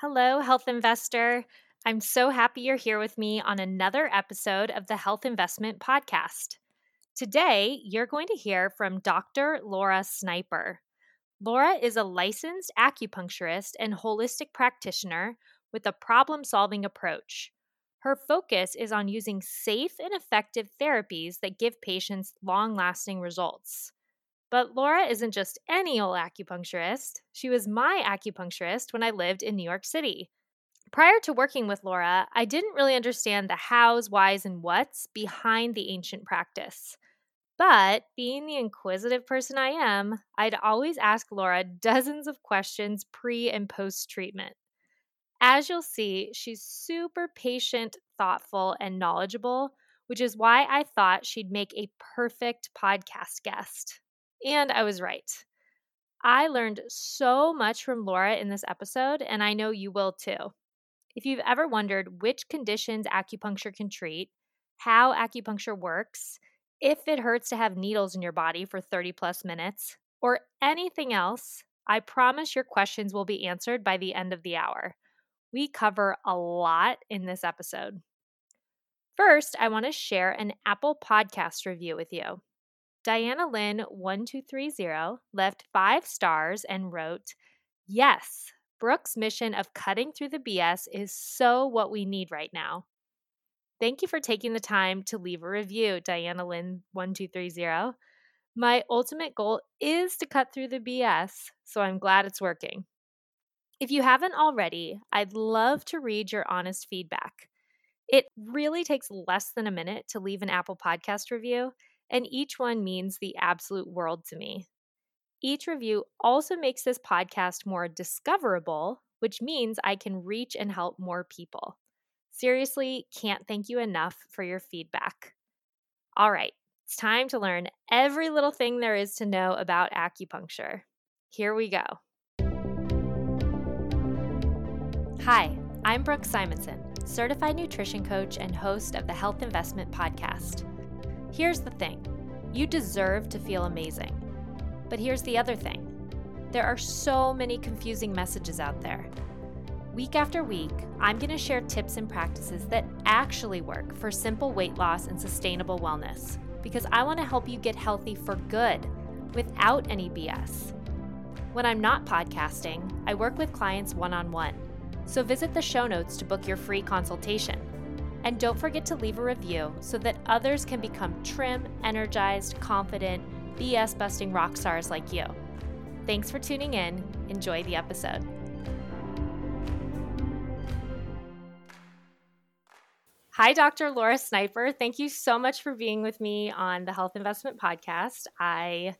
Hello, health investor. I'm so happy you're here with me on another episode of the Health Investment Podcast. Today, you're going to hear from Dr. Laura Sniper. Laura is a licensed acupuncturist and holistic practitioner with a problem solving approach. Her focus is on using safe and effective therapies that give patients long lasting results. But Laura isn't just any old acupuncturist. She was my acupuncturist when I lived in New York City. Prior to working with Laura, I didn't really understand the hows, whys, and whats behind the ancient practice. But being the inquisitive person I am, I'd always ask Laura dozens of questions pre and post treatment. As you'll see, she's super patient, thoughtful, and knowledgeable, which is why I thought she'd make a perfect podcast guest. And I was right. I learned so much from Laura in this episode, and I know you will too. If you've ever wondered which conditions acupuncture can treat, how acupuncture works, if it hurts to have needles in your body for 30 plus minutes, or anything else, I promise your questions will be answered by the end of the hour. We cover a lot in this episode. First, I want to share an Apple Podcast review with you. Diana Lynn 1230 left five stars and wrote, Yes, Brooke's mission of cutting through the BS is so what we need right now. Thank you for taking the time to leave a review, Diana Lynn 1230. My ultimate goal is to cut through the BS, so I'm glad it's working. If you haven't already, I'd love to read your honest feedback. It really takes less than a minute to leave an Apple Podcast review, and each one means the absolute world to me. Each review also makes this podcast more discoverable, which means I can reach and help more people. Seriously, can't thank you enough for your feedback. All right, it's time to learn every little thing there is to know about acupuncture. Here we go. Hi, I'm Brooke Simonson, certified nutrition coach and host of the Health Investment Podcast. Here's the thing you deserve to feel amazing. But here's the other thing there are so many confusing messages out there. Week after week, I'm going to share tips and practices that actually work for simple weight loss and sustainable wellness because I want to help you get healthy for good without any BS. When I'm not podcasting, I work with clients one on one. So visit the show notes to book your free consultation. And don't forget to leave a review so that others can become trim, energized, confident, BS busting rock stars like you. Thanks for tuning in. Enjoy the episode. Hi, Dr. Laura Sniper. Thank you so much for being with me on the Health Investment Podcast. I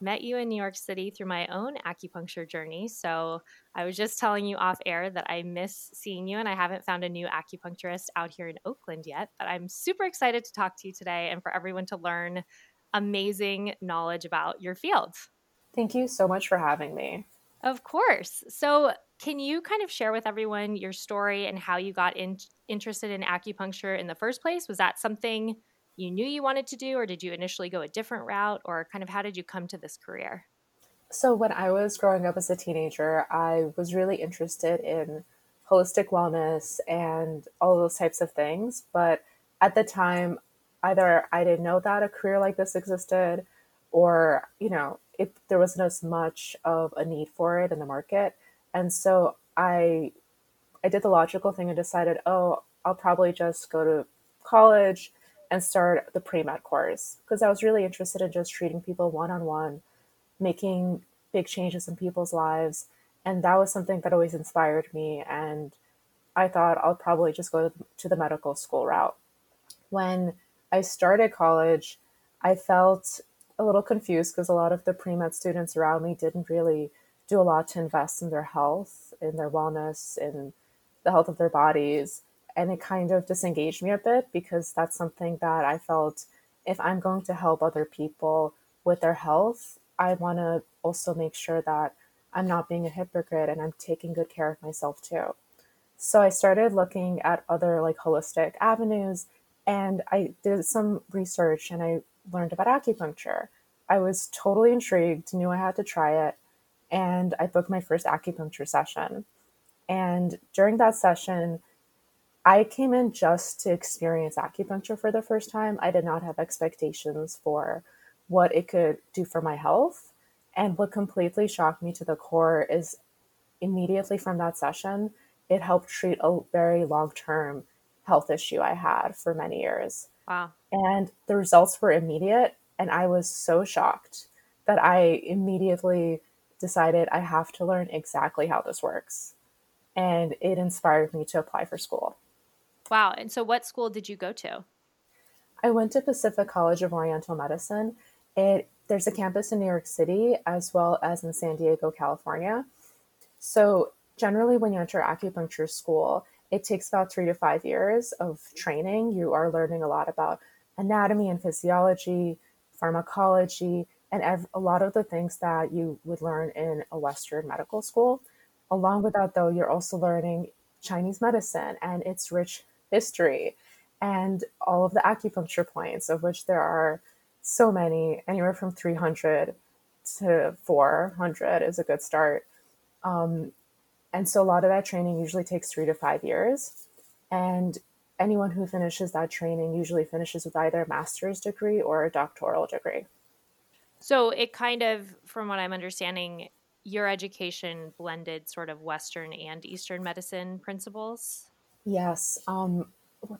met you in New York City through my own acupuncture journey. So I was just telling you off air that I miss seeing you, and I haven't found a new acupuncturist out here in Oakland yet. But I'm super excited to talk to you today and for everyone to learn amazing knowledge about your field. Thank you so much for having me. Of course. So, can you kind of share with everyone your story and how you got in, interested in acupuncture in the first place? Was that something you knew you wanted to do, or did you initially go a different route, or kind of how did you come to this career? So, when I was growing up as a teenager, I was really interested in holistic wellness and all those types of things. But at the time, either I didn't know that a career like this existed, or, you know, if there wasn't as much of a need for it in the market. And so I I did the logical thing and decided, oh, I'll probably just go to college and start the pre med course because I was really interested in just treating people one on one, making big changes in people's lives. And that was something that always inspired me. And I thought I'll probably just go to the medical school route. When I started college, I felt a little confused because a lot of the pre med students around me didn't really do a lot to invest in their health, in their wellness, in the health of their bodies and it kind of disengaged me a bit because that's something that I felt if I'm going to help other people with their health, I want to also make sure that I'm not being a hypocrite and I'm taking good care of myself too. So I started looking at other like holistic avenues and I did some research and I learned about acupuncture. I was totally intrigued, knew I had to try it, and I booked my first acupuncture session. And during that session, I came in just to experience acupuncture for the first time. I did not have expectations for what it could do for my health. And what completely shocked me to the core is immediately from that session, it helped treat a very long term health issue I had for many years. Wow. And the results were immediate. And I was so shocked that I immediately decided I have to learn exactly how this works. And it inspired me to apply for school. Wow. And so, what school did you go to? I went to Pacific College of Oriental Medicine. It there's a campus in New York City as well as in San Diego, California. So generally, when you enter acupuncture school, it takes about three to five years of training. You are learning a lot about anatomy and physiology, pharmacology, and ev- a lot of the things that you would learn in a Western medical school. Along with that, though, you're also learning Chinese medicine and its rich history and all of the acupuncture points, of which there are so many, anywhere from 300 to 400 is a good start. Um, and so a lot of that training usually takes three to five years. And anyone who finishes that training usually finishes with either a master's degree or a doctoral degree. So it kind of, from what I'm understanding, your education blended sort of Western and Eastern medicine principles. Yes. Um,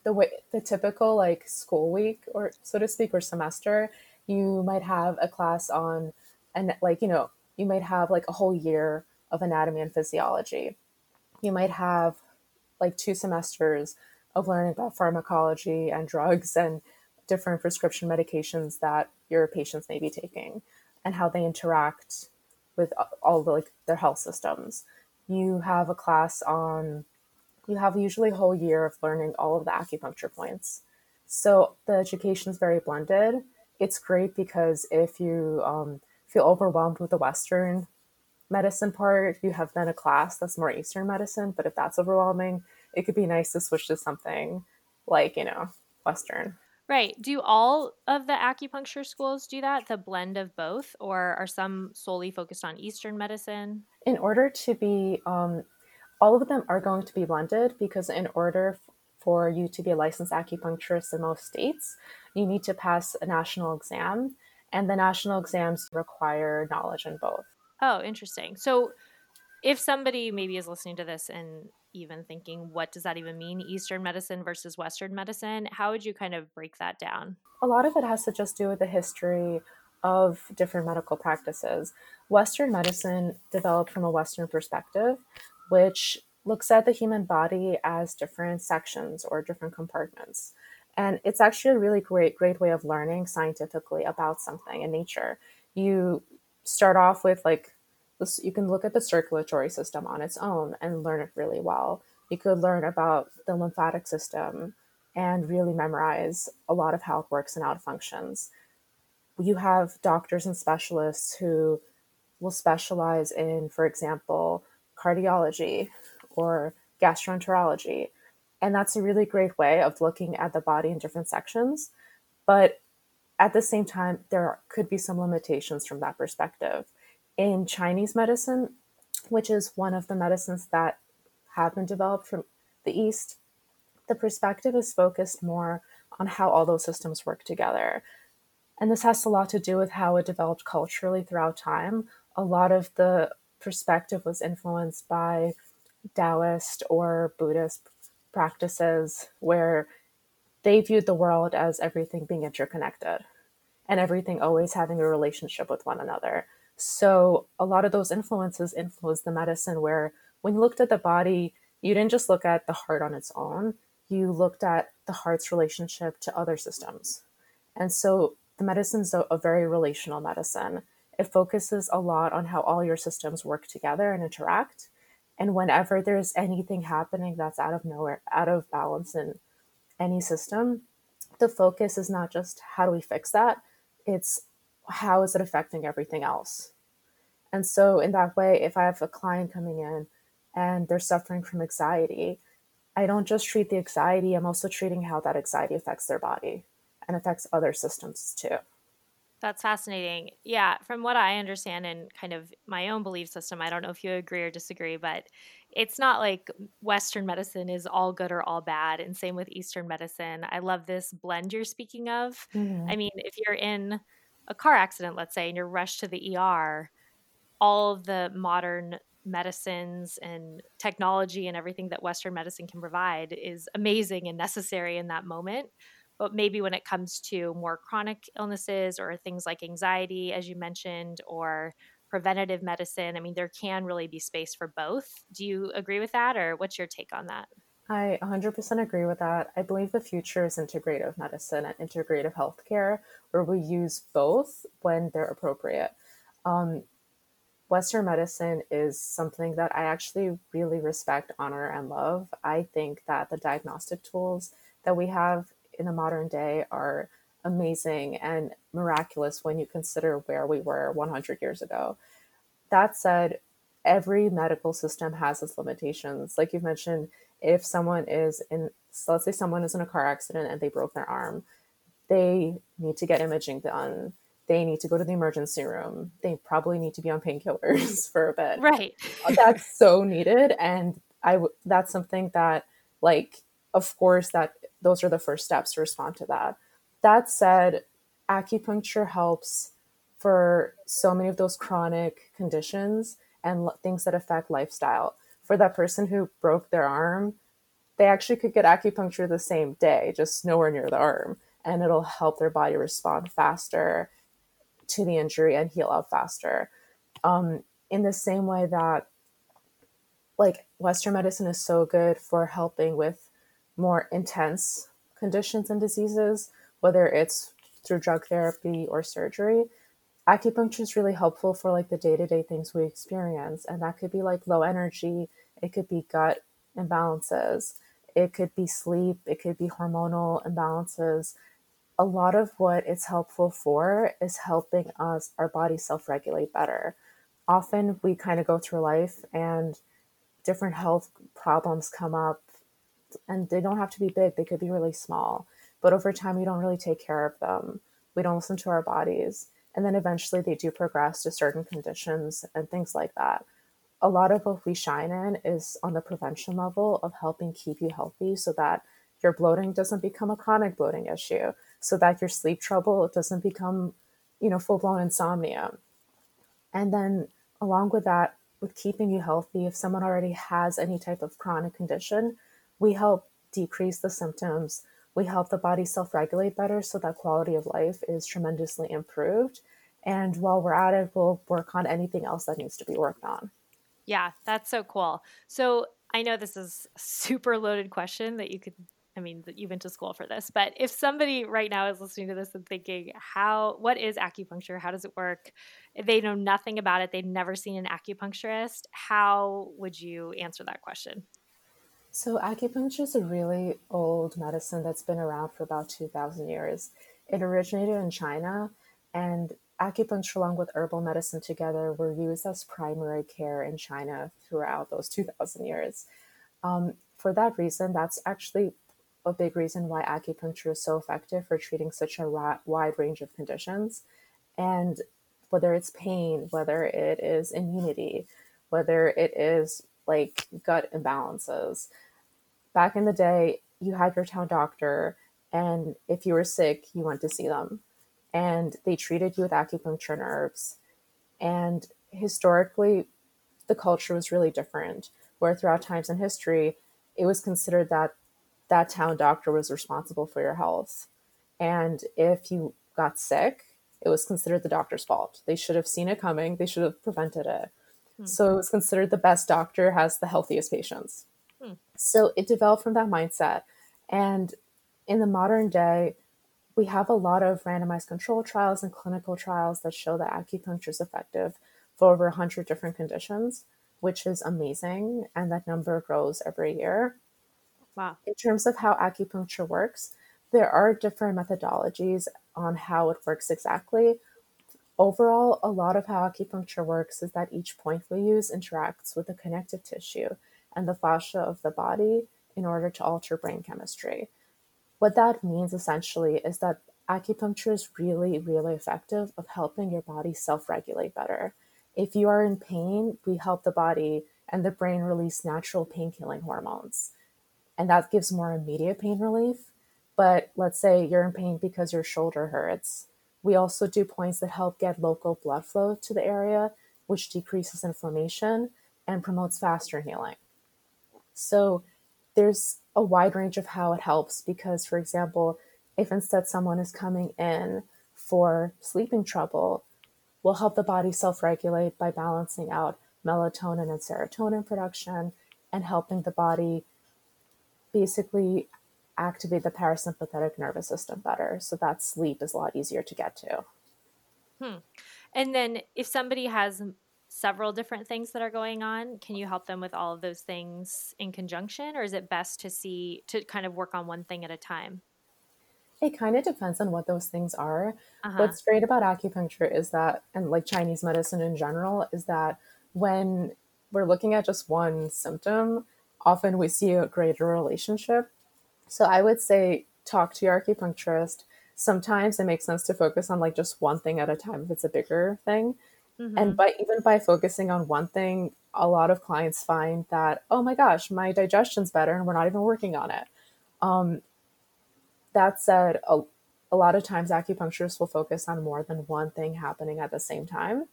the way the typical like school week or so to speak or semester, you might have a class on and like you know you might have like a whole year of anatomy and physiology. You might have like two semesters of learning about pharmacology and drugs and different prescription medications that your patients may be taking and how they interact with all the like their health systems. You have a class on you have usually a whole year of learning all of the acupuncture points. So the education is very blended. It's great because if you um, feel overwhelmed with the Western medicine part, you have then a class that's more Eastern medicine. But if that's overwhelming, it could be nice to switch to something like, you know, Western. Right. Do all of the acupuncture schools do that, the blend of both, or are some solely focused on Eastern medicine? In order to be, um, all of them are going to be blended because in order for you to be a licensed acupuncturist in most states, you need to pass a national exam, and the national exams require knowledge in both. Oh, interesting. So if somebody maybe is listening to this and even thinking, what does that even mean, Eastern medicine versus Western medicine, how would you kind of break that down? A lot of it has to just do with the history of different medical practices. Western medicine developed from a Western perspective, which looks at the human body as different sections or different compartments. And it's actually a really great, great way of learning scientifically about something in nature. You start off with like you can look at the circulatory system on its own and learn it really well. You could learn about the lymphatic system and really memorize a lot of how it works and how it functions. You have doctors and specialists who will specialize in, for example, cardiology or gastroenterology. And that's a really great way of looking at the body in different sections. But at the same time, there could be some limitations from that perspective. In Chinese medicine, which is one of the medicines that have been developed from the East, the perspective is focused more on how all those systems work together. And this has a lot to do with how it developed culturally throughout time. A lot of the perspective was influenced by Taoist or Buddhist practices where they viewed the world as everything being interconnected and everything always having a relationship with one another. So a lot of those influences influenced the medicine where when you looked at the body, you didn't just look at the heart on its own, you looked at the heart's relationship to other systems. And so the medicine's a, a very relational medicine. It focuses a lot on how all your systems work together and interact. And whenever there's anything happening that's out of nowhere, out of balance in any system, the focus is not just how do we fix that, it's how is it affecting everything else. And so, in that way, if I have a client coming in and they're suffering from anxiety, I don't just treat the anxiety, I'm also treating how that anxiety affects their body and affects other systems too. That's fascinating. Yeah, from what I understand and kind of my own belief system, I don't know if you agree or disagree, but it's not like Western medicine is all good or all bad, and same with Eastern medicine. I love this blend you're speaking of. Mm-hmm. I mean, if you're in a car accident, let's say, and you're rushed to the ER, all of the modern medicines and technology and everything that Western medicine can provide is amazing and necessary in that moment. But maybe when it comes to more chronic illnesses or things like anxiety, as you mentioned, or preventative medicine, I mean, there can really be space for both. Do you agree with that, or what's your take on that? I 100% agree with that. I believe the future is integrative medicine and integrative healthcare, where we use both when they're appropriate. Um, Western medicine is something that I actually really respect, honor, and love. I think that the diagnostic tools that we have in the modern day are amazing and miraculous when you consider where we were 100 years ago. That said, every medical system has its limitations. Like you mentioned, if someone is in, so let's say someone is in a car accident and they broke their arm, they need to get imaging done. They need to go to the emergency room. They probably need to be on painkillers for a bit. Right. Uh, that's so needed. And I, that's something that, like, of course, that those are the first steps to respond to that. That said, acupuncture helps for so many of those chronic conditions and things that affect lifestyle. For that person who broke their arm, they actually could get acupuncture the same day, just nowhere near the arm, and it'll help their body respond faster to the injury and heal up faster. Um, in the same way that, like, Western medicine is so good for helping with more intense conditions and diseases, whether it's through drug therapy or surgery. Acupuncture is really helpful for like the day to day things we experience. And that could be like low energy, it could be gut imbalances, it could be sleep, it could be hormonal imbalances. A lot of what it's helpful for is helping us, our body self regulate better. Often we kind of go through life and different health problems come up and they don't have to be big, they could be really small. But over time, we don't really take care of them. We don't listen to our bodies. And then eventually they do progress to certain conditions and things like that. A lot of what we shine in is on the prevention level of helping keep you healthy so that your bloating doesn't become a chronic bloating issue, so that your sleep trouble doesn't become, you know, full blown insomnia. And then along with that, with keeping you healthy, if someone already has any type of chronic condition, we help decrease the symptoms. We help the body self regulate better so that quality of life is tremendously improved. And while we're at it, we'll work on anything else that needs to be worked on. Yeah, that's so cool. So I know this is super loaded question that you could I mean, you've been to school for this, but if somebody right now is listening to this and thinking, how, what is acupuncture? How does it work? They know nothing about it, they've never seen an acupuncturist, how would you answer that question? So, acupuncture is a really old medicine that's been around for about 2,000 years. It originated in China, and acupuncture, along with herbal medicine together, were used as primary care in China throughout those 2,000 years. Um, for that reason, that's actually a big reason why acupuncture is so effective for treating such a wide range of conditions. And whether it's pain, whether it is immunity, whether it is like gut imbalances, back in the day, you had your town doctor, and if you were sick, you went to see them. And they treated you with acupuncture and herbs. And historically, the culture was really different, where throughout times in history, it was considered that that town doctor was responsible for your health. And if you got sick, it was considered the doctor's fault. They should have seen it coming, they should have prevented it. Mm-hmm. So it was considered the best doctor has the healthiest patients. So it developed from that mindset. And in the modern day, we have a lot of randomized control trials and clinical trials that show that acupuncture is effective for over 100 different conditions, which is amazing. And that number grows every year. Wow. In terms of how acupuncture works, there are different methodologies on how it works exactly. Overall, a lot of how acupuncture works is that each point we use interacts with the connective tissue and the fascia of the body in order to alter brain chemistry. What that means essentially is that acupuncture is really, really effective of helping your body self regulate better. If you are in pain, we help the body and the brain release natural pain killing hormones. And that gives more immediate pain relief. But let's say you're in pain because your shoulder hurts. We also do points that help get local blood flow to the area, which decreases inflammation and promotes faster healing. So there's a wide range of how it helps because, for example, if instead someone is coming in for sleeping trouble, will help the body self regulate by balancing out melatonin and serotonin production and helping the body basically activate the parasympathetic nervous system better so that sleep is a lot easier to get to. Hmm. And then if somebody has several different things that are going on, can you help them with all of those things in conjunction or is it best to see to kind of work on one thing at a time? It kind of depends on what those things are. Uh-huh. What's great about acupuncture is that, and like Chinese medicine in general, is that when we're looking at just one symptom, often we see a greater relationship. So I would say talk to your acupuncturist. Sometimes it makes sense to focus on like just one thing at a time if it's a bigger thing. Mm-hmm. And by even by focusing on one thing, a lot of clients find that, oh my gosh, my digestion's better and we're not even working on it. Um, that said, a, a lot of times acupuncturists will focus on more than one thing happening at the same time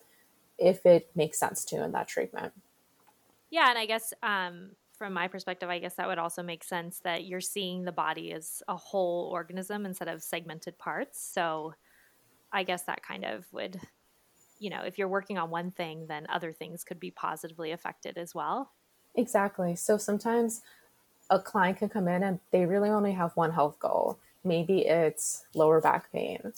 if it makes sense to in that treatment. Yeah, and I guess um, from my perspective, I guess that would also make sense that you're seeing the body as a whole organism instead of segmented parts. So I guess that kind of would, you know, if you're working on one thing, then other things could be positively affected as well. Exactly. So sometimes a client can come in and they really only have one health goal. Maybe it's lower back pain.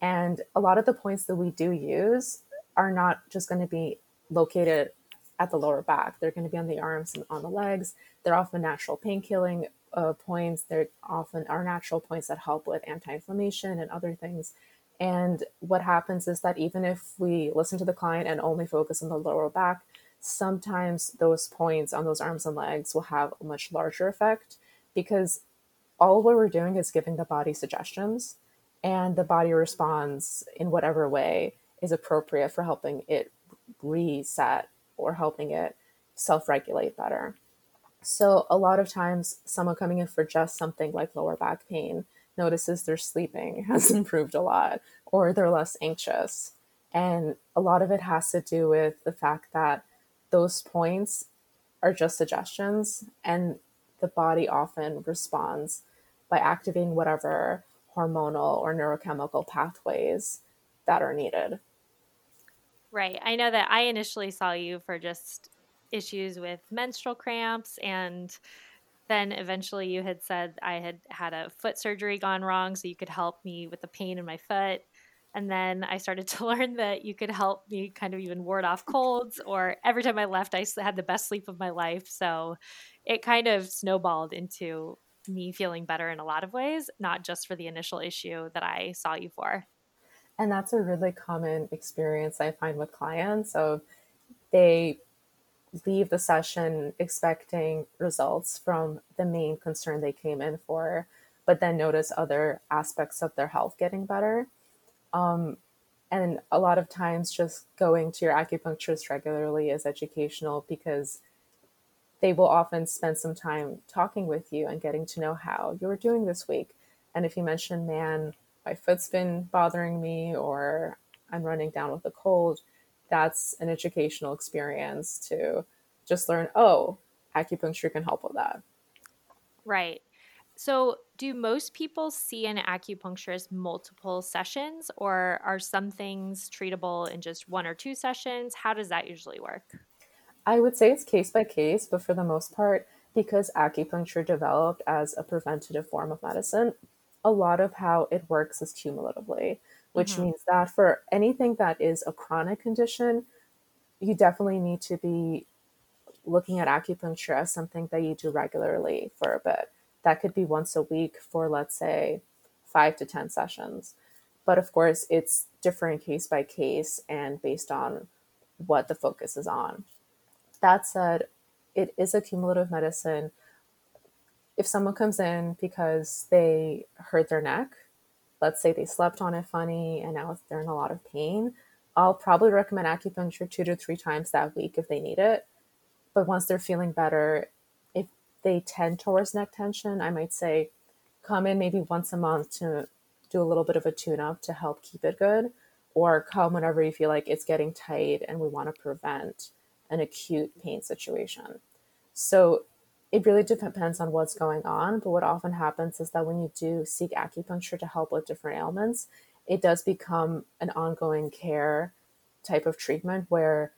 And a lot of the points that we do use are not just going to be located at the lower back. They're going to be on the arms and on the legs. They're often natural pain killing uh, points. They're often are natural points that help with anti inflammation and other things. And what happens is that even if we listen to the client and only focus on the lower back, sometimes those points on those arms and legs will have a much larger effect because all what we're doing is giving the body suggestions and the body responds in whatever way is appropriate for helping it reset or helping it self regulate better. So, a lot of times, someone coming in for just something like lower back pain notices their sleeping has improved a lot or they're less anxious. And a lot of it has to do with the fact that those points are just suggestions, and the body often responds by activating whatever hormonal or neurochemical pathways that are needed. Right. I know that I initially saw you for just issues with menstrual cramps and then eventually you had said I had had a foot surgery gone wrong so you could help me with the pain in my foot and then I started to learn that you could help me kind of even ward off colds or every time I left I had the best sleep of my life so it kind of snowballed into me feeling better in a lot of ways not just for the initial issue that I saw you for. And that's a really common experience I find with clients of they leave the session expecting results from the main concern they came in for, but then notice other aspects of their health getting better. Um, and a lot of times, just going to your acupuncturist regularly is educational because they will often spend some time talking with you and getting to know how you're doing this week. And if you mention, man, my foot's been bothering me or I'm running down with a cold, that's an educational experience to just learn, oh, acupuncture can help with that. Right. So, do most people see an acupuncturist multiple sessions, or are some things treatable in just one or two sessions? How does that usually work? I would say it's case by case, but for the most part, because acupuncture developed as a preventative form of medicine, a lot of how it works is cumulatively, which mm-hmm. means that for anything that is a chronic condition, you definitely need to be looking at acupuncture as something that you do regularly for a bit. That could be once a week for, let's say, five to 10 sessions. But of course, it's different case by case and based on what the focus is on. That said, it is a cumulative medicine if someone comes in because they hurt their neck, let's say they slept on it funny and now they're in a lot of pain, I'll probably recommend acupuncture two to three times that week if they need it. but once they're feeling better, if they tend towards neck tension, I might say come in maybe once a month to do a little bit of a tune up to help keep it good, or come whenever you feel like it's getting tight and we want to prevent an acute pain situation. So it really depends on what's going on. But what often happens is that when you do seek acupuncture to help with different ailments, it does become an ongoing care type of treatment where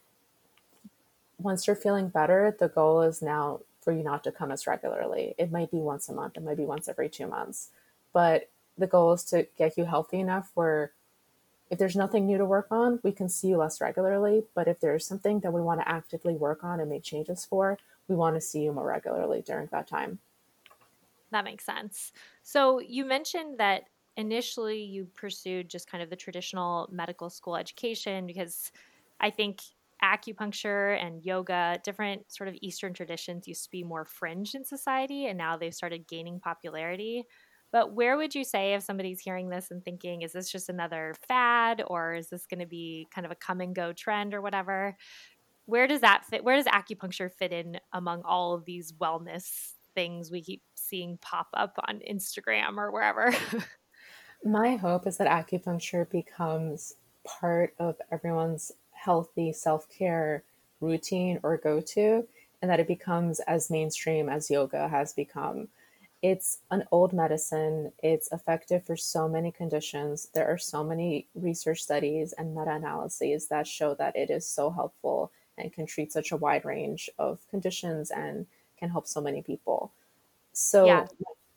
once you're feeling better, the goal is now for you not to come as regularly. It might be once a month, it might be once every two months. But the goal is to get you healthy enough where if there's nothing new to work on, we can see you less regularly. But if there's something that we want to actively work on and make changes for, we want to see you more regularly during that time. That makes sense. So you mentioned that initially you pursued just kind of the traditional medical school education because I think acupuncture and yoga, different sort of Eastern traditions used to be more fringe in society and now they've started gaining popularity. But where would you say if somebody's hearing this and thinking, is this just another fad or is this going to be kind of a come and go trend or whatever? Where does that fit? Where does acupuncture fit in among all of these wellness things we keep seeing pop up on Instagram or wherever? My hope is that acupuncture becomes part of everyone's healthy self care routine or go to, and that it becomes as mainstream as yoga has become it's an old medicine. It's effective for so many conditions. There are so many research studies and meta analyses that show that it is so helpful and can treat such a wide range of conditions and can help so many people. So, yeah.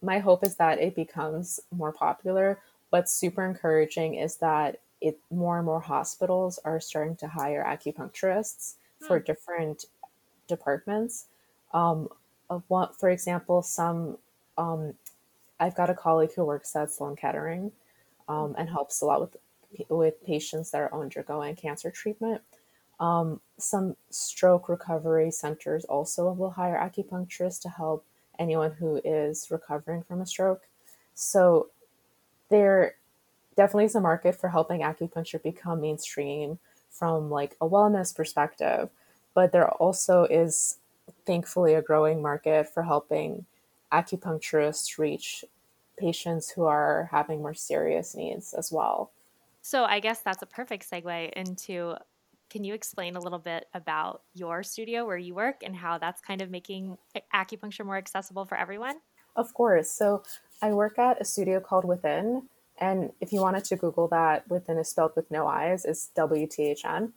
my hope is that it becomes more popular. What's super encouraging is that it more and more hospitals are starting to hire acupuncturists hmm. for different departments. Um, for example, some um, I've got a colleague who works at Sloan Kettering um, and helps a lot with with patients that are undergoing cancer treatment. Um, some stroke recovery centers also will hire acupuncturists to help anyone who is recovering from a stroke. So there definitely is a market for helping acupuncture become mainstream from like a wellness perspective, but there also is thankfully a growing market for helping acupuncturists reach patients who are having more serious needs as well. So, I guess that's a perfect segue into can you explain a little bit about your studio where you work and how that's kind of making acupuncture more accessible for everyone? Of course. So, I work at a studio called Within. And if you wanted to Google that, Within is spelled with no I's, is W T H N.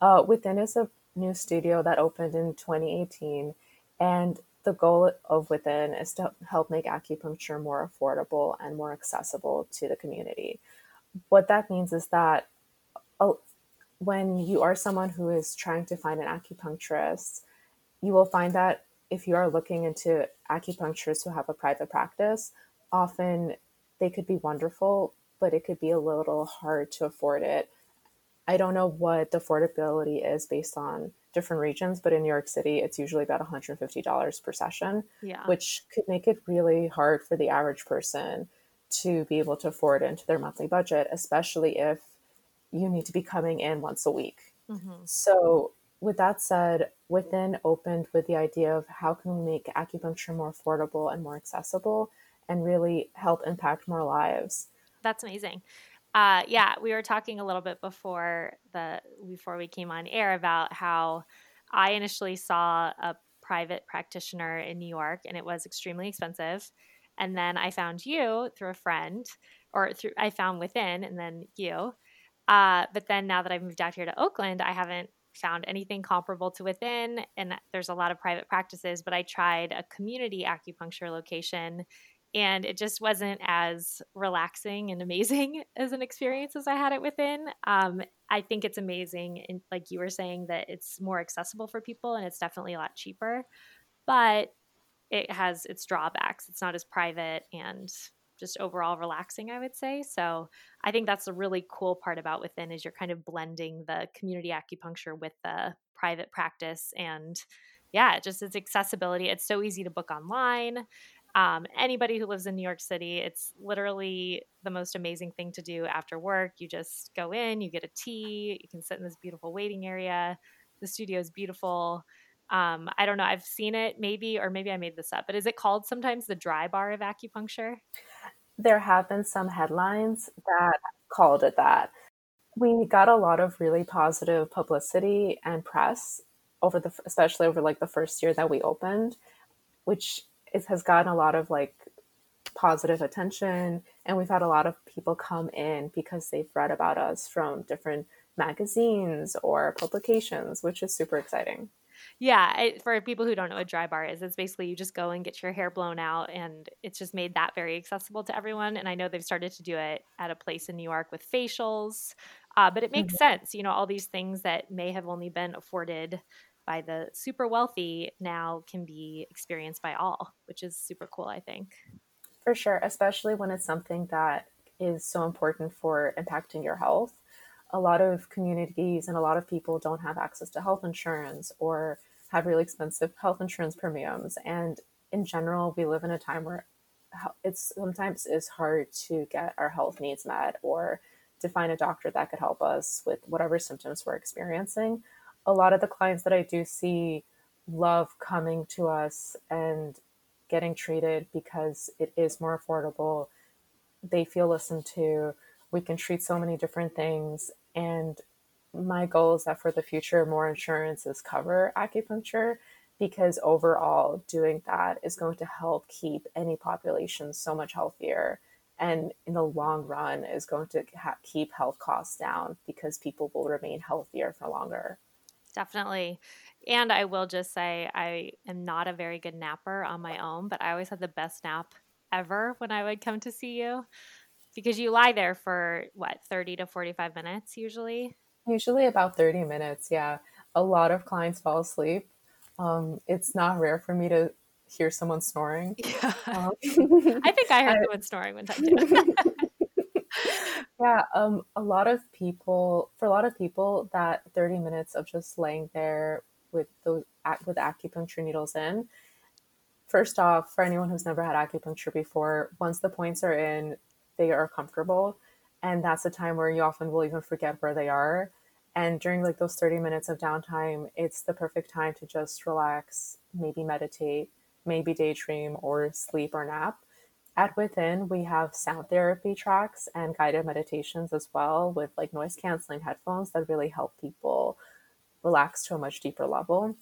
Uh, Within is a new studio that opened in 2018. And the goal of Within is to help make acupuncture more affordable and more accessible to the community. What that means is that when you are someone who is trying to find an acupuncturist, you will find that if you are looking into acupuncturists who have a private practice, often they could be wonderful, but it could be a little hard to afford it. I don't know what the affordability is based on different regions, but in New York City, it's usually about $150 per session, yeah. which could make it really hard for the average person to be able to afford into their monthly budget, especially if you need to be coming in once a week. Mm-hmm. So, with that said, Within opened with the idea of how can we make acupuncture more affordable and more accessible and really help impact more lives. That's amazing uh, yeah, we were talking a little bit before the before we came on air about how I initially saw a private practitioner in New York and it was extremely expensive. And then I found you through a friend, or through I found within, and then you. Uh, but then now that I've moved out here to Oakland, I haven't found anything comparable to within. And there's a lot of private practices, but I tried a community acupuncture location and it just wasn't as relaxing and amazing as an experience as I had it within. Um, I think it's amazing, and like you were saying, that it's more accessible for people, and it's definitely a lot cheaper, but it has its drawbacks. It's not as private and just overall relaxing, I would say. So I think that's the really cool part about within is you're kind of blending the community acupuncture with the private practice and yeah, just its accessibility. It's so easy to book online. Um, anybody who lives in New York City, it's literally the most amazing thing to do after work. You just go in, you get a tea, you can sit in this beautiful waiting area. The studio is beautiful. Um, I don't know. I've seen it maybe, or maybe I made this up, but is it called sometimes the Drybar of acupuncture? There have been some headlines that called it that. We got a lot of really positive publicity and press over the, especially over like the first year that we opened, which is, has gotten a lot of like positive attention. And we've had a lot of people come in because they've read about us from different magazines or publications, which is super exciting. Yeah, it, for people who don't know what Drybar is, it's basically you just go and get your hair blown out, and it's just made that very accessible to everyone. And I know they've started to do it at a place in New York with facials, uh, but it makes mm-hmm. sense. You know, all these things that may have only been afforded by the super wealthy now can be experienced by all, which is super cool, I think. For sure, especially when it's something that is so important for impacting your health a lot of communities and a lot of people don't have access to health insurance or have really expensive health insurance premiums. And in general, we live in a time where it's sometimes is hard to get our health needs met or to find a doctor that could help us with whatever symptoms we're experiencing. A lot of the clients that I do see love coming to us and getting treated because it is more affordable. They feel listened to. We can treat so many different things and my goal is that for the future, more insurances cover acupuncture because overall, doing that is going to help keep any population so much healthier. And in the long run, is going to ha- keep health costs down because people will remain healthier for longer. Definitely. And I will just say, I am not a very good napper on my own, but I always had the best nap ever when I would come to see you because you lie there for what 30 to 45 minutes usually usually about 30 minutes yeah a lot of clients fall asleep um, it's not rare for me to hear someone snoring yeah. Um, i think i heard I, someone snoring one time too. yeah um, a lot of people for a lot of people that 30 minutes of just laying there with those with acupuncture needles in first off for anyone who's never had acupuncture before once the points are in they are comfortable and that's a time where you often will even forget where they are. And during like those 30 minutes of downtime it's the perfect time to just relax maybe meditate maybe daydream or sleep or nap. At within we have sound therapy tracks and guided meditations as well with like noise canceling headphones that really help people relax to a much deeper level.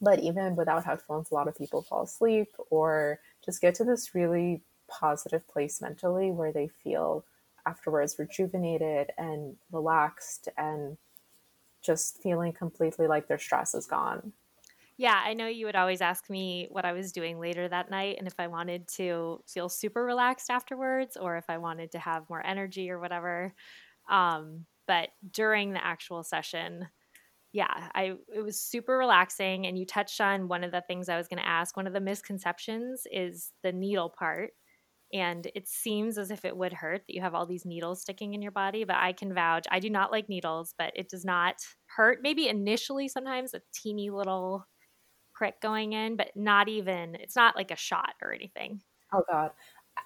But even without headphones a lot of people fall asleep or just get to this really positive place mentally where they feel afterwards rejuvenated and relaxed and just feeling completely like their stress is gone. Yeah, I know you would always ask me what I was doing later that night and if I wanted to feel super relaxed afterwards or if I wanted to have more energy or whatever. Um, but during the actual session, yeah, I it was super relaxing and you touched on one of the things I was going to ask. One of the misconceptions is the needle part and it seems as if it would hurt that you have all these needles sticking in your body but i can vouch i do not like needles but it does not hurt maybe initially sometimes a teeny little prick going in but not even it's not like a shot or anything oh god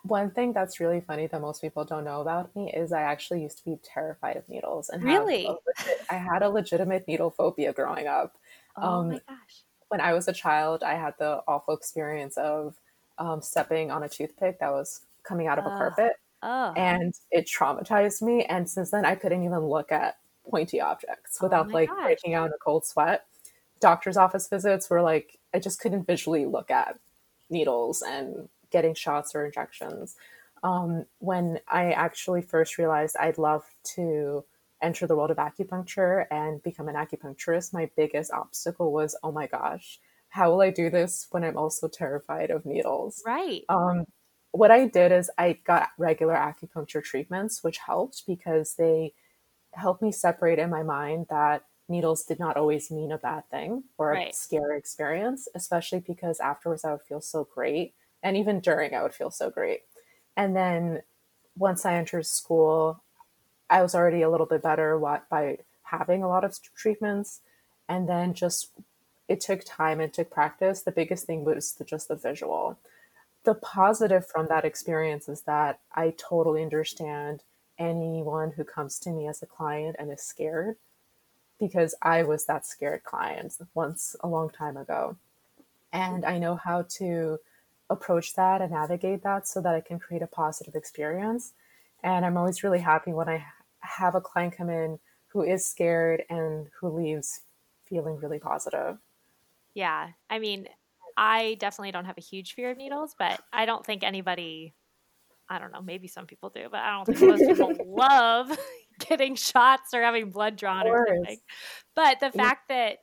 one thing that's really funny that most people don't know about me is I actually used to be terrified of needles and really legit, I had a legitimate needle phobia growing up. Oh um, my gosh! When I was a child, I had the awful experience of um, stepping on a toothpick that was coming out of a carpet. Oh. And it traumatized me. And since then, I couldn't even look at pointy objects oh without oh like gosh. breaking out in a cold sweat. Doctor's office visits were like, I just couldn't visually look at needles and getting shots or injections. Um, when I actually first realized I'd love to enter the world of acupuncture and become an acupuncturist, my biggest obstacle was, oh my gosh, how will I do this when I'm also terrified of needles? Right. Um, what I did is I got regular acupuncture treatments, which helped because they helped me separate in my mind that needles did not always mean a bad thing or right. a scary experience, especially because afterwards I would feel so great. And even during, I would feel so great. And then once I entered school, I was already a little bit better by having a lot of treatments. And then just it took time, it took practice. The biggest thing was the, just the visual. The positive from that experience is that I totally understand anyone who comes to me as a client and is scared. because I was that scared client once a long time ago. And I know how to approach that and navigate that so that I can create a positive experience. And I'm always really happy when I have a client come in who is scared and who leaves feeling really positive. Yeah. I mean, I definitely don't have a huge fear of needles, but I don't think anybody, I don't know, maybe some people do, but I don't think most people love getting shots or having blood drawn or something. But the fact that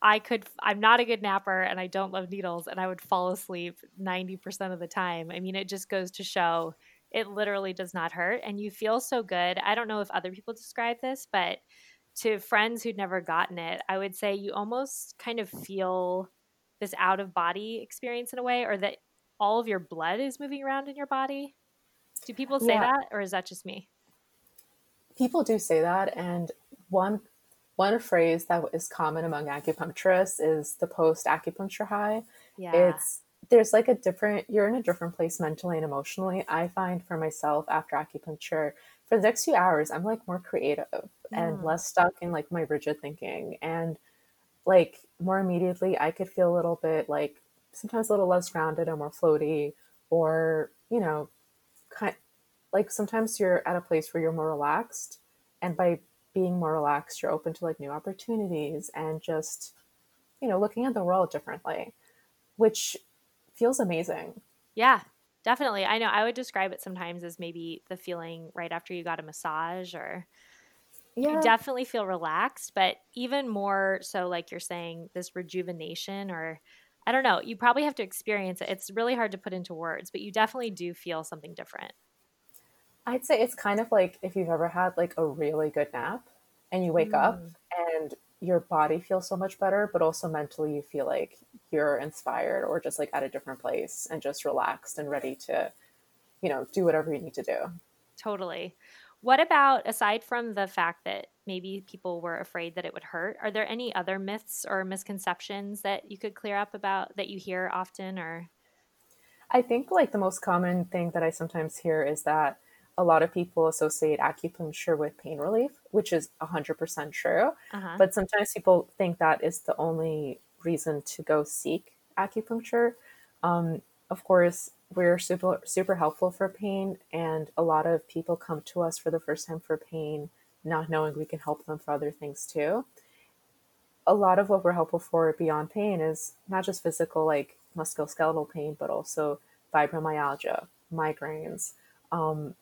I could, I'm not a good napper and I don't love needles and I would fall asleep 90% of the time. I mean, it just goes to show it literally does not hurt and you feel so good. I don't know if other people describe this, but to friends who'd never gotten it, I would say you almost kind of feel this out of body experience in a way or that all of your blood is moving around in your body. Do people say yeah. that or is that just me? People do say that and one one phrase that is common among acupuncturists is the post acupuncture high. Yeah. It's there's like a different you're in a different place mentally and emotionally. I find for myself after acupuncture for the next few hours I'm like more creative and less stuck in like my rigid thinking and like more immediately I could feel a little bit like sometimes a little less grounded or more floaty or you know kind like sometimes you're at a place where you're more relaxed and by being more relaxed, you're open to like new opportunities and just, you know, looking at the world differently, which feels amazing. Yeah, definitely. I know I would describe it sometimes as maybe the feeling right after you got a massage or yeah. you definitely feel relaxed, but even more so, like you're saying, this rejuvenation or I don't know, you probably have to experience it. It's really hard to put into words, but you definitely do feel something different. I'd say it's kind of like if you've ever had like a really good nap and you wake mm. up and your body feels so much better, but also mentally you feel like you're inspired or just like at a different place and just relaxed and ready to, you know, do whatever you need to do. Totally. What about aside from the fact that maybe people were afraid that it would hurt, are there any other myths or misconceptions that you could clear up about that you hear often or I think like the most common thing that I sometimes hear is that a lot of people associate acupuncture with pain relief, which is 100% true. Uh-huh. But sometimes people think that is the only reason to go seek acupuncture. Um, of course, we're super super helpful for pain, and a lot of people come to us for the first time for pain, not knowing we can help them for other things too. A lot of what we're helpful for beyond pain is not just physical, like musculoskeletal pain, but also fibromyalgia, migraines, um,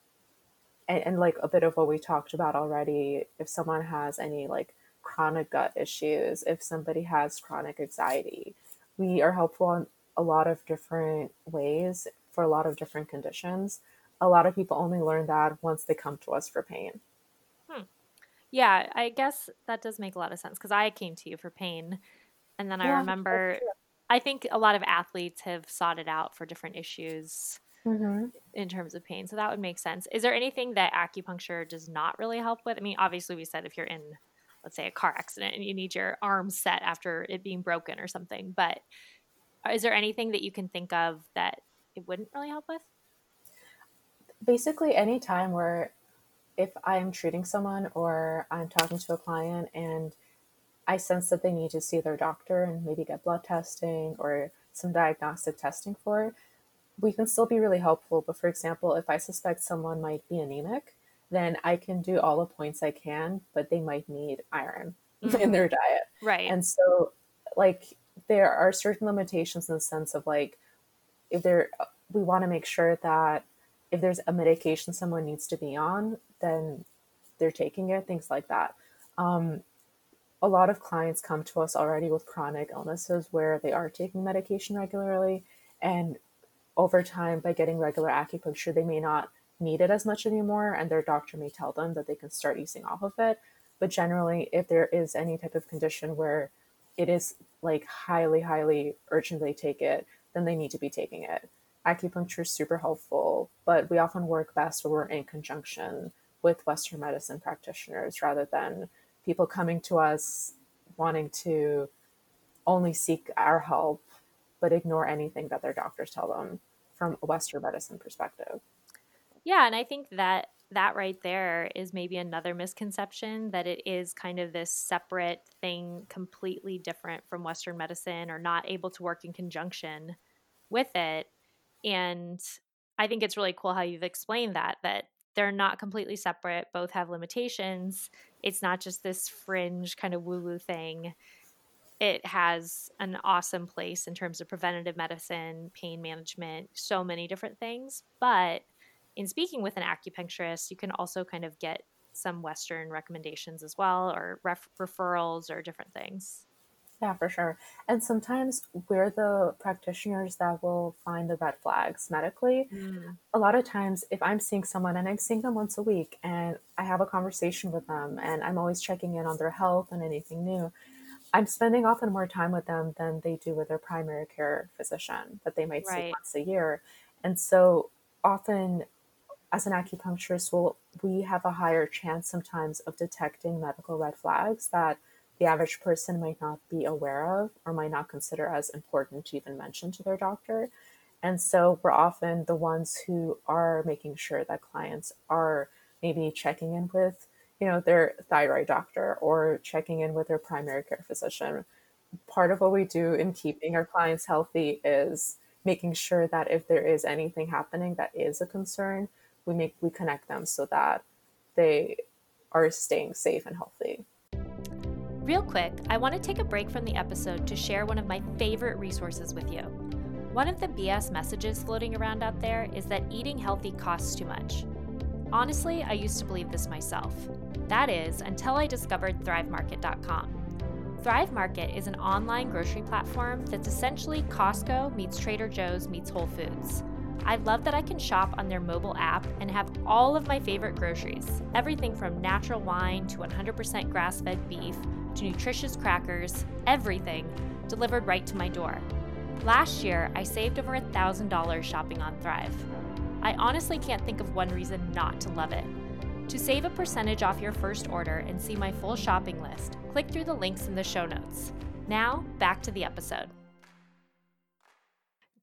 and, and like a bit of what we talked about already if someone has any like chronic gut issues if somebody has chronic anxiety we are helpful in a lot of different ways for a lot of different conditions. A lot of people only learn that once they come to us for pain. Hmm. yeah i guess that does make a lot of sense because i came to you for pain and then yeah, i remember i think a lot of athletes have sought it out for different issues mm-hmm. in terms of pain. So that would make sense. Is there anything that acupuncture does not really help with? I mean, obviously, we said if you're in, let's say, a car accident and you need your arm set after it being broken or something, but is there anything that you can think of that it wouldn't really help with? Basically, any time where if I'm treating someone or I'm talking to a client and I sense that they need to see their doctor and maybe get blood testing or some diagnostic testing for, we can still be really helpful. But for example, if I suspect someone might be anemic, then I can do all the points I can, but they might need iron mm-hmm. in their diet. Right. And so, like, there are certain limitations in the sense of like, if there, we want to make sure that if there's a medication someone needs to be on, then they're taking it, things like that. Um, a lot of clients come to us already with chronic illnesses where they are taking medication regularly. And over time by getting regular acupuncture they may not need it as much anymore and their doctor may tell them that they can start easing off of it. But generally if there is any type of condition where it is like highly highly urgently take it then they need to be taking it. Acupuncture is super helpful but we often work best when we're in conjunction with western medicine practitioners rather than people coming to us wanting to only seek our help but ignore anything that their doctors tell them from a Western medicine perspective. Yeah, and I think that that right there is maybe another misconception that it is kind of this separate thing, completely different from Western medicine or not able to work in conjunction with it. And I think it's really cool how you've explained that, that they're not completely separate, both have limitations. It's not just this fringe kind of woo woo thing. It has an awesome place in terms of preventative medicine, pain management, so many different things. But in speaking with an acupuncturist, you can also kind of get some Western recommendations as well, or ref- referrals, or different things. Yeah, for sure. And sometimes we're the practitioners that will find the red flags medically. Mm. A lot of times, if I'm seeing someone and I'm seeing them once a week and I have a conversation with them and I'm always checking in on their health and anything new, I'm spending often more time with them than they do with their primary care physician that they might right. see once a year. And so often as an acupuncturist, we'll, we have a higher chance sometimes of detecting medical red flags that the average person might not be aware of or might not consider as important to even mention to their doctor. And so we're often the ones who are making sure that clients are maybe checking in with, you know, their thyroid doctor or checking in with their primary care physician. Part of what we do in keeping our clients healthy is making sure that if there is anything happening that is a concern, we make we connect them so that they are staying safe and healthy. Real quick, I want to take a break from the episode to share one of my favorite resources with you. One of the BS messages floating around out there is that eating healthy costs too much. Honestly, I used to believe this myself. That is, until I discovered ThriveMarket.com. Thrive Market is an online grocery platform that's essentially Costco meets Trader Joe's meets Whole Foods. I love that I can shop on their mobile app and have all of my favorite groceries everything from natural wine to 100% grass fed beef to nutritious crackers, everything delivered right to my door. Last year, I saved over $1,000 shopping on Thrive. I honestly can't think of one reason not to love it. To save a percentage off your first order and see my full shopping list, click through the links in the show notes. Now, back to the episode.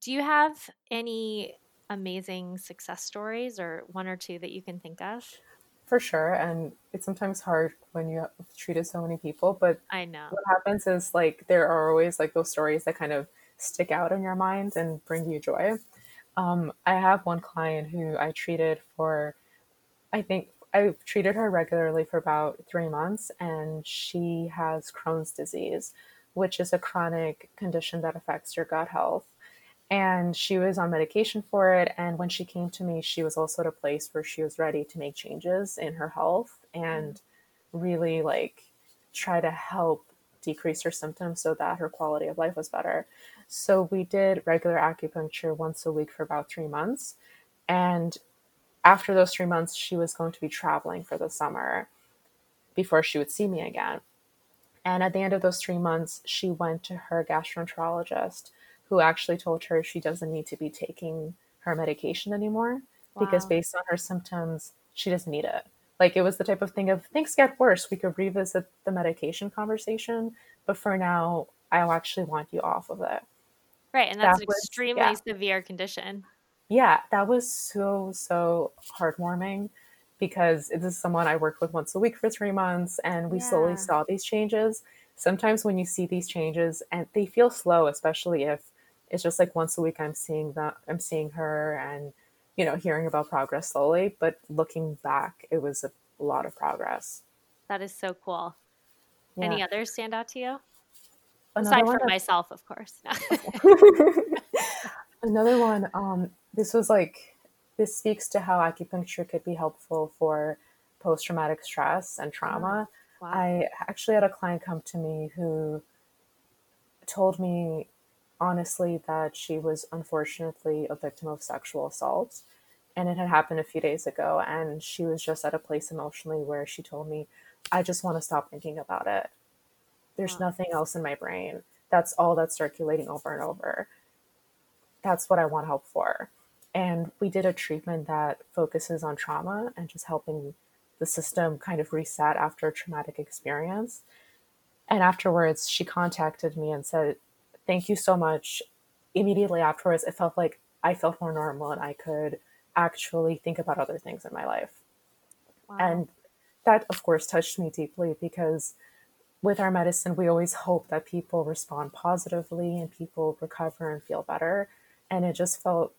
Do you have any amazing success stories or one or two that you can think of? For sure. And it's sometimes hard when you have treated so many people, but I know what happens is like there are always like those stories that kind of stick out in your mind and bring you joy. Um, I have one client who I treated for, I think I treated her regularly for about three months, and she has Crohn's disease, which is a chronic condition that affects your gut health. And she was on medication for it and when she came to me she was also at a place where she was ready to make changes in her health and really like try to help decrease her symptoms so that her quality of life was better so we did regular acupuncture once a week for about three months and after those three months she was going to be traveling for the summer before she would see me again and at the end of those three months she went to her gastroenterologist who actually told her she doesn't need to be taking her medication anymore wow. because based on her symptoms, she doesn't need it. Like it was the type of thing of things get worse, we could revisit the medication conversation, but for now, I'll actually want you off of it. Right, and that's that was, extremely yeah. severe condition. Yeah, that was so so heartwarming because this is someone I worked with once a week for three months, and we yeah. slowly saw these changes. Sometimes when you see these changes, and they feel slow, especially if it's just like once a week i'm seeing that i'm seeing her and you know hearing about progress slowly but looking back it was a lot of progress that is so cool yeah. any others stand out to you Another aside from myself of course Another one, um, this was like, this speaks to how acupuncture could be helpful for post traumatic stress and trauma. Wow. I actually had a client come to me who told me honestly that she was unfortunately a victim of sexual assault and it had happened a few days ago and she was just at a place emotionally where she told me i just want to stop thinking about it there's wow. nothing else in my brain that's all that's circulating over and over that's what i want help for and we did a treatment that focuses on trauma and just helping the system kind of reset after a traumatic experience and afterwards she contacted me and said thank you so much. Immediately afterwards, it felt like I felt more normal and I could actually think about other things in my life. Wow. And that, of course, touched me deeply because with our medicine, we always hope that people respond positively and people recover and feel better. And it just felt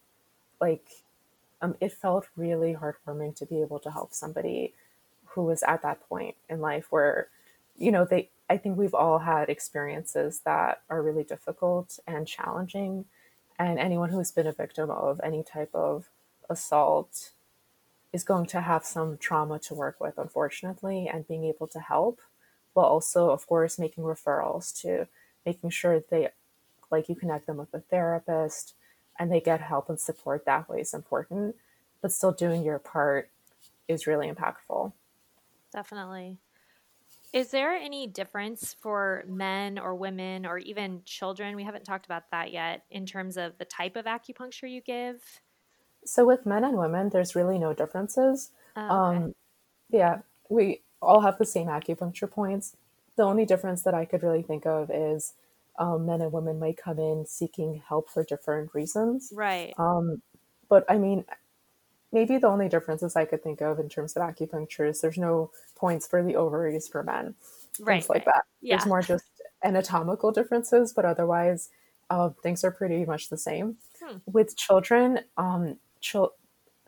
like um, it felt really heartwarming to be able to help somebody who was at that point in life where, you know, they, I think we've all had experiences that are really difficult and challenging. And anyone who's been a victim of any type of assault is going to have some trauma to work with, unfortunately, and being able to help, while also, of course, making referrals to making sure they, like, you connect them with a therapist and they get help and support that way is important. But still doing your part is really impactful. Definitely. Is there any difference for men or women or even children? We haven't talked about that yet in terms of the type of acupuncture you give. So with men and women, there's really no differences. Oh, okay. um, yeah, we all have the same acupuncture points. The only difference that I could really think of is um, men and women might come in seeking help for different reasons. Right. Um, but I mean, maybe the only differences I could think of in terms of acupuncture is there's no points for the ovaries for men, right, things like right. that. Yeah. There's more just anatomical differences, but otherwise, uh, things are pretty much the same. Hmm. With children, um, ch-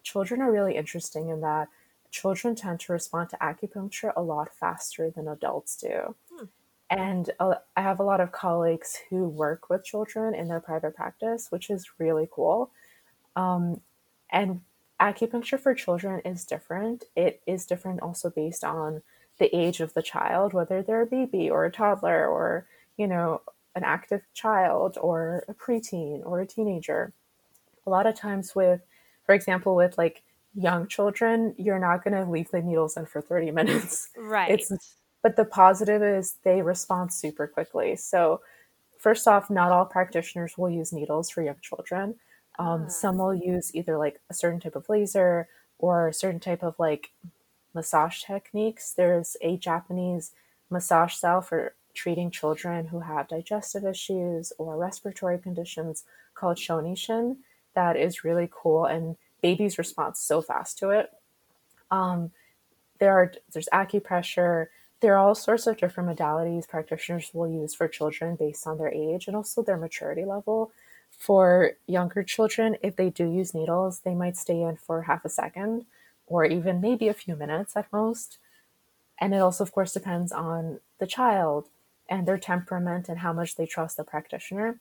children are really interesting in that children tend to respond to acupuncture a lot faster than adults do. Hmm. And uh, I have a lot of colleagues who work with children in their private practice, which is really cool. Um, and acupuncture for children is different. It is different also based on the age of the child, whether they're a baby or a toddler or, you know, an active child or a preteen or a teenager. A lot of times with, for example, with like young children, you're not going to leave the needles in for 30 minutes. Right. It's but the positive is they respond super quickly. So first off, not all practitioners will use needles for young children. Um. Some will use either like a certain type of laser or a certain type of like massage techniques. There's a Japanese massage style for treating children who have digestive issues or respiratory conditions called Shonishin that is really cool and babies respond so fast to it. Um, there are there's acupressure. There are all sorts of different modalities practitioners will use for children based on their age and also their maturity level for younger children, if they do use needles, they might stay in for half a second or even maybe a few minutes at most. And it also, of course, depends on the child and their temperament and how much they trust the practitioner.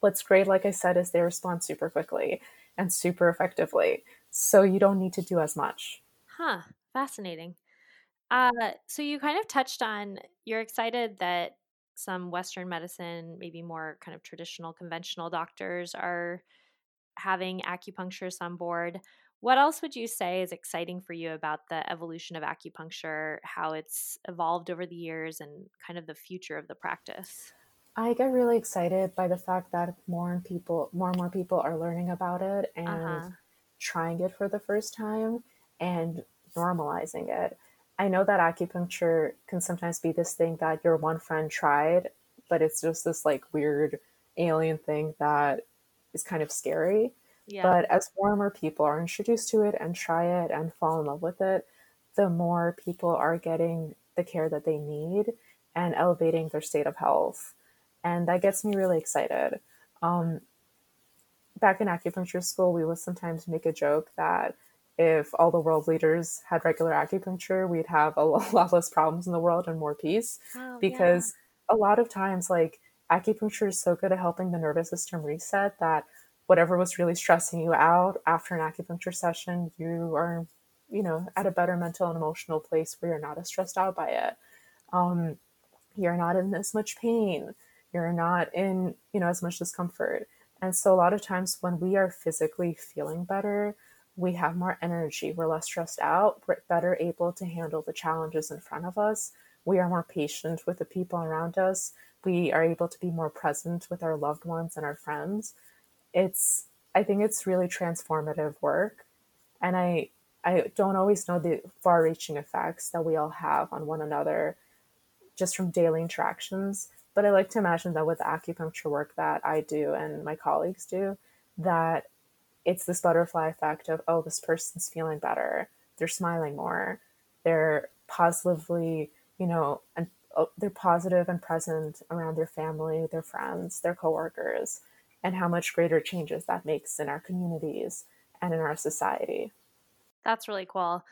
What's great, like I said, is they respond super quickly and super effectively. So you don't need to do as much. Huh. Fascinating. Uh, so you kind of touched on you're excited that some Western medicine, maybe more kind of traditional, conventional doctors are having acupuncturists on board. What else would you say is exciting for you about the evolution of acupuncture, how it's evolved over the years, and kind of the future of the practice? I get really excited by the fact that more people, more and more people are learning about it and uh-huh. trying it for the first time and normalizing it. I know that acupuncture can sometimes be this thing that your one friend tried, but it's just this like weird alien thing that is kind of scary. Yeah. But as more and more people are introduced to it and try it and fall in love with it, the more people are getting the care that they need and elevating their state of health. And that gets me really excited. Um, back in acupuncture school, we would sometimes make a joke that if all the world leaders had regular acupuncture, we'd have a lot less problems in the world and more peace. Oh, because yeah. a lot of times, like, acupuncture is so good at helping the nervous system reset that whatever was really stressing you out after an acupuncture session, you are, you know, at a better mental and emotional place where you're not as stressed out by it. Um, you're not in as much pain. You're not in, you know, as much discomfort. And so a lot of times when we are physically feeling better, we have more energy, we're less stressed out, we're better able to handle the challenges in front of us. We are more patient with the people around us. We are able to be more present with our loved ones and our friends. It's I think it's really transformative work. And I I don't always know the far reaching effects that we all have on one another just from daily interactions. But I like to imagine that with the acupuncture work that I do and my colleagues do, that it's this butterfly effect of, oh, this person's feeling better. they're smiling more, they're positively, you know, and oh, they're positive and present around their family, their friends, their coworkers, and how much greater changes that makes in our communities and in our society. That's really cool.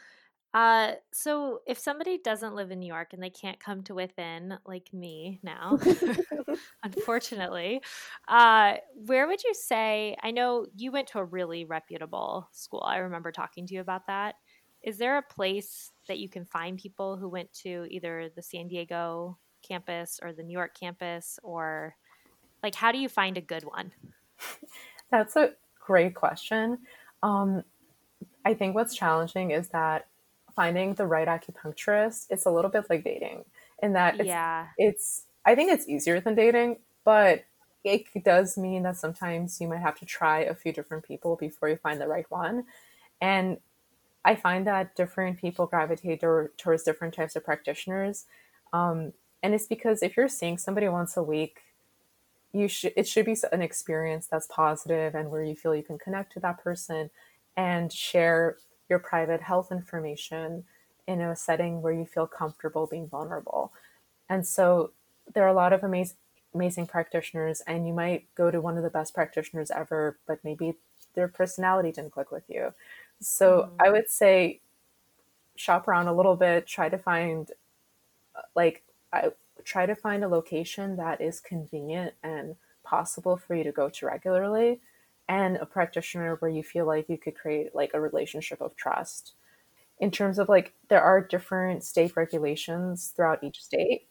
Uh, so if somebody doesn't live in New York and they can't come to within, like me now, unfortunately, uh, where would you say? I know you went to a really reputable school. I remember talking to you about that. Is there a place that you can find people who went to either the San Diego campus or the New York campus, or like how do you find a good one? That's a great question. Um, I think what's challenging is that finding the right acupuncturist, it's a little bit like dating in that it's, yeah. it's I think it's easier than dating, but it does mean that sometimes you might have to try a few different people before you find the right one. And I find that different people gravitate to, towards different types of practitioners. Um, and it's because if you're seeing somebody once a week, you should it should be an experience that's positive and where you feel you can connect to that person and share your private health information in a setting where you feel comfortable being vulnerable. And so there are a lot of amazing amazing practitioners and you might go to one of the best practitioners ever, but maybe their personality didn't click with you. So mm-hmm. I would say shop around a little bit, try to find like I try to find a location that is convenient and possible for you to go to regularly and a practitioner where you feel like you could create like a relationship of trust. In terms of like, there are different state regulations throughout each state.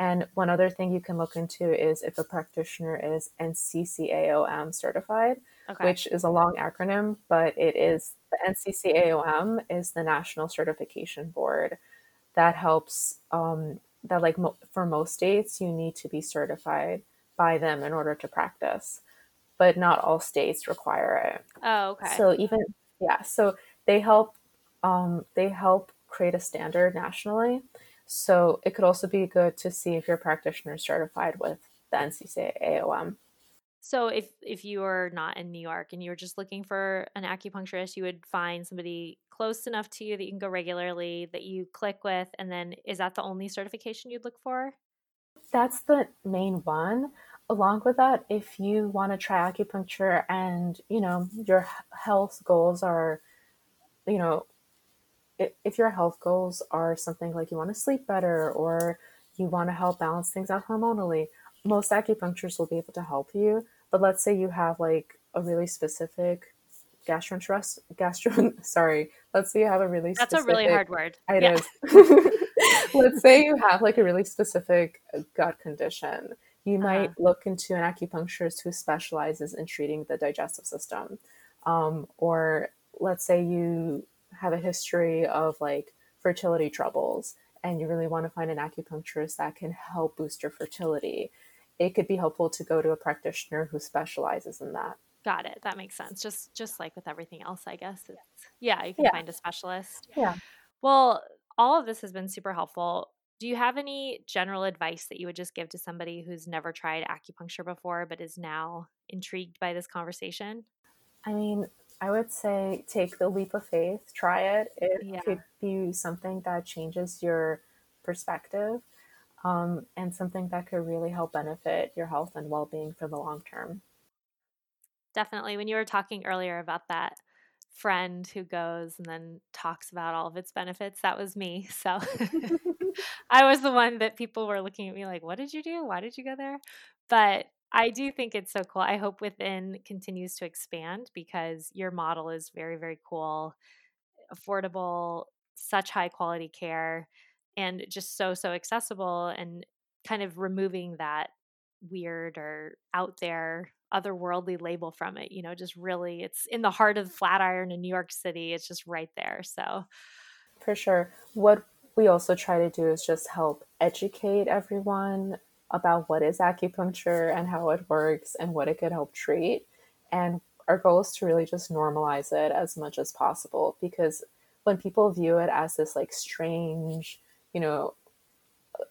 And one other thing you can look into is if a practitioner is NCCAOM certified, okay. which is a long acronym, but it is the NCCAOM is the National Certification Board that helps, um, that like mo- for most states, you need to be certified by them in order to practice but not all states require it. Oh, okay. So even yeah, so they help um, they help create a standard nationally. So it could also be good to see if your practitioner is certified with the NCCAOM. So if if you are not in New York and you're just looking for an acupuncturist, you would find somebody close enough to you that you can go regularly that you click with and then is that the only certification you'd look for? That's the main one along with that, if you want to try acupuncture and you know your health goals are, you know, if your health goals are something like you want to sleep better or you want to help balance things out hormonally, most acupuncturists will be able to help you. But let's say you have like a really specific gastroenterist gastro sorry let's say you have a really that's a really hard word it yeah. is. let's say you have like a really specific uh, gut condition you might uh-huh. look into an acupuncturist who specializes in treating the digestive system. Um, or let's say you have a history of like fertility troubles and you really want to find an acupuncturist that can help boost your fertility. It could be helpful to go to a practitioner who specializes in that. Got it. That makes sense. Just just like with everything else, I guess. It's, yeah, you can yeah. find a specialist. Yeah. Well, all of this has been super helpful. Do you have any general advice that you would just give to somebody who's never tried acupuncture before but is now intrigued by this conversation? I mean, I would say take the leap of faith, try it. It yeah. could be something that changes your perspective um, and something that could really help benefit your health and well being for the long term. Definitely. When you were talking earlier about that friend who goes and then talks about all of its benefits, that was me. So I was the one that people were looking at me like, what did you do? Why did you go there? But I do think it's so cool. I hope Within continues to expand because your model is very, very cool, affordable, such high quality care, and just so, so accessible and kind of removing that weird or out there otherworldly label from it you know just really it's in the heart of flatiron in new york city it's just right there so for sure what we also try to do is just help educate everyone about what is acupuncture and how it works and what it could help treat. And our goal is to really just normalize it as much as possible because when people view it as this like strange, you know,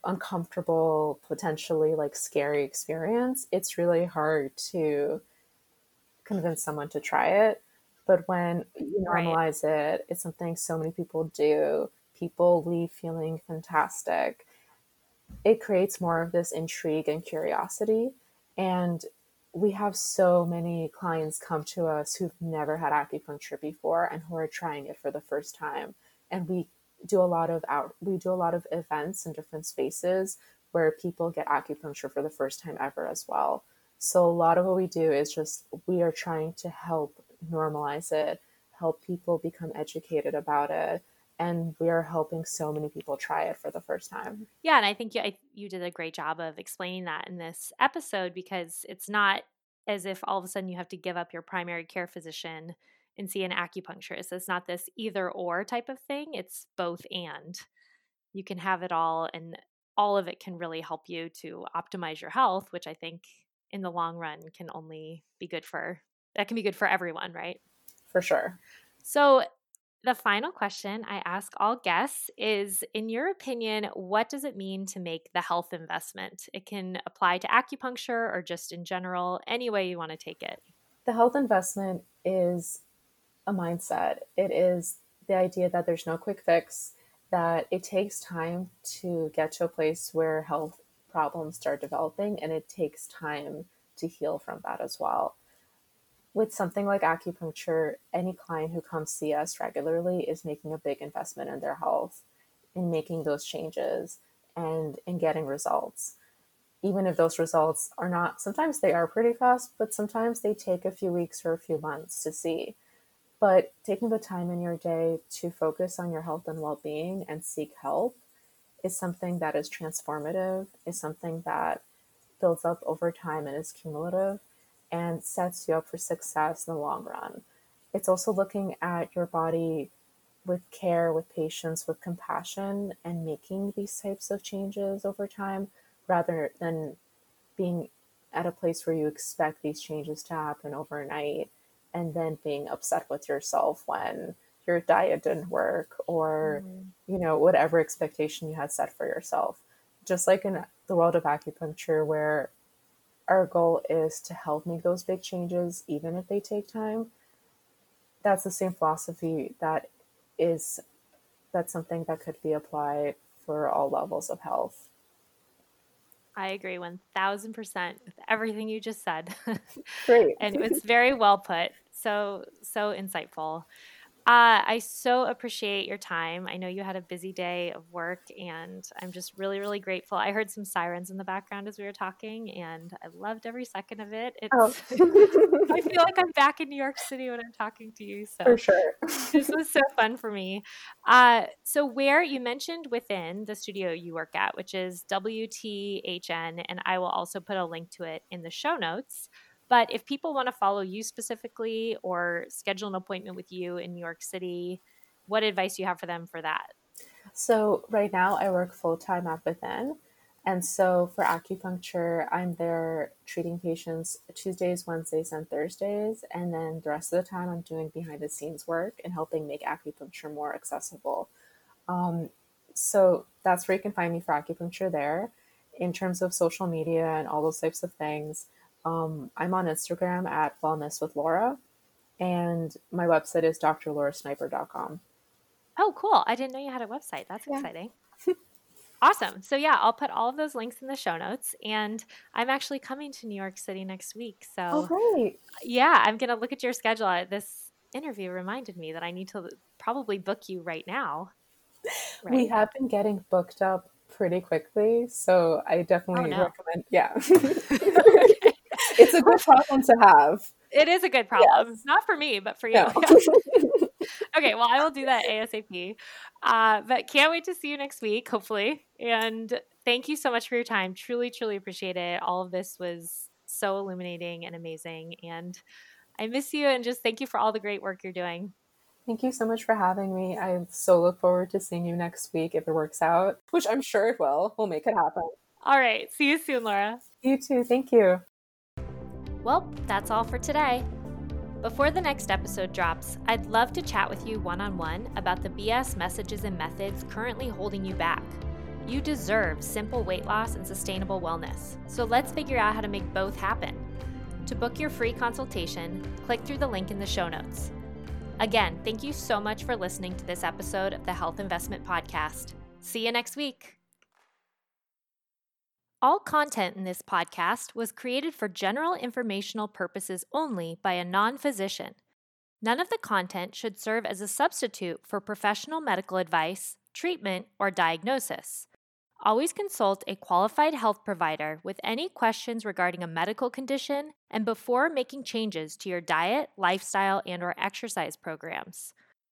uncomfortable, potentially like scary experience, it's really hard to convince someone to try it. But when you normalize right. it, it's something so many people do. People leave feeling fantastic. It creates more of this intrigue and curiosity. And we have so many clients come to us who've never had acupuncture before and who are trying it for the first time. And we do a lot of out we do a lot of events in different spaces where people get acupuncture for the first time ever as well. So a lot of what we do is just we are trying to help normalize it, help people become educated about it, and we are helping so many people try it for the first time. Yeah, and I think you I, you did a great job of explaining that in this episode because it's not as if all of a sudden you have to give up your primary care physician and see an acupuncturist. It's not this either or type of thing, it's both and. You can have it all, and all of it can really help you to optimize your health, which I think in the long run can only be good for that can be good for everyone, right? For sure. So, the final question I ask all guests is In your opinion, what does it mean to make the health investment? It can apply to acupuncture or just in general, any way you want to take it. The health investment is a mindset, it is the idea that there's no quick fix, that it takes time to get to a place where health problems start developing and it takes time to heal from that as well. With something like acupuncture, any client who comes see us regularly is making a big investment in their health, in making those changes and in getting results. Even if those results are not, sometimes they are pretty fast, but sometimes they take a few weeks or a few months to see. But taking the time in your day to focus on your health and well being and seek help is something that is transformative, is something that builds up over time and is cumulative and sets you up for success in the long run. It's also looking at your body with care, with patience, with compassion, and making these types of changes over time rather than being at a place where you expect these changes to happen overnight and then being upset with yourself when your diet didn't work or mm. you know whatever expectation you had set for yourself just like in the world of acupuncture where our goal is to help make those big changes even if they take time that's the same philosophy that is that's something that could be applied for all levels of health I agree 1000% with everything you just said. Great. and it was very well put. So, so insightful. Uh, I so appreciate your time. I know you had a busy day of work, and I'm just really, really grateful. I heard some sirens in the background as we were talking, and I loved every second of it. It's, oh. I feel like I'm back in New York City when I'm talking to you. So for sure, this was so fun for me. Uh, so, where you mentioned within the studio you work at, which is WTHN, and I will also put a link to it in the show notes. But if people want to follow you specifically or schedule an appointment with you in New York City, what advice do you have for them for that? So, right now I work full time at Within. And so for acupuncture, I'm there treating patients Tuesdays, Wednesdays, and Thursdays. And then the rest of the time, I'm doing behind the scenes work and helping make acupuncture more accessible. Um, so that's where you can find me for acupuncture there. In terms of social media and all those types of things, um, I'm on Instagram at Wellness with Laura, and my website is drlaurasniper.com. Oh, cool. I didn't know you had a website. That's yeah. exciting. awesome. So, yeah, I'll put all of those links in the show notes. And I'm actually coming to New York City next week. So, oh, great. Yeah, I'm going to look at your schedule. This interview reminded me that I need to probably book you right now. Right? We have been getting booked up pretty quickly. So, I definitely oh, no. recommend. Yeah. it's a good problem to have. It is a good problem. Yes. Not for me, but for you. No. okay, well, I will do that ASAP. Uh, but can't wait to see you next week, hopefully. And thank you so much for your time. Truly, truly appreciate it. All of this was so illuminating and amazing. And I miss you and just thank you for all the great work you're doing. Thank you so much for having me. I so look forward to seeing you next week if it works out, which I'm sure it will. We'll make it happen. All right. See you soon, Laura. You too. Thank you. Well, that's all for today. Before the next episode drops, I'd love to chat with you one on one about the BS messages and methods currently holding you back. You deserve simple weight loss and sustainable wellness, so let's figure out how to make both happen. To book your free consultation, click through the link in the show notes. Again, thank you so much for listening to this episode of the Health Investment Podcast. See you next week. All content in this podcast was created for general informational purposes only by a non physician. None of the content should serve as a substitute for professional medical advice, treatment, or diagnosis. Always consult a qualified health provider with any questions regarding a medical condition and before making changes to your diet, lifestyle, and or exercise programs.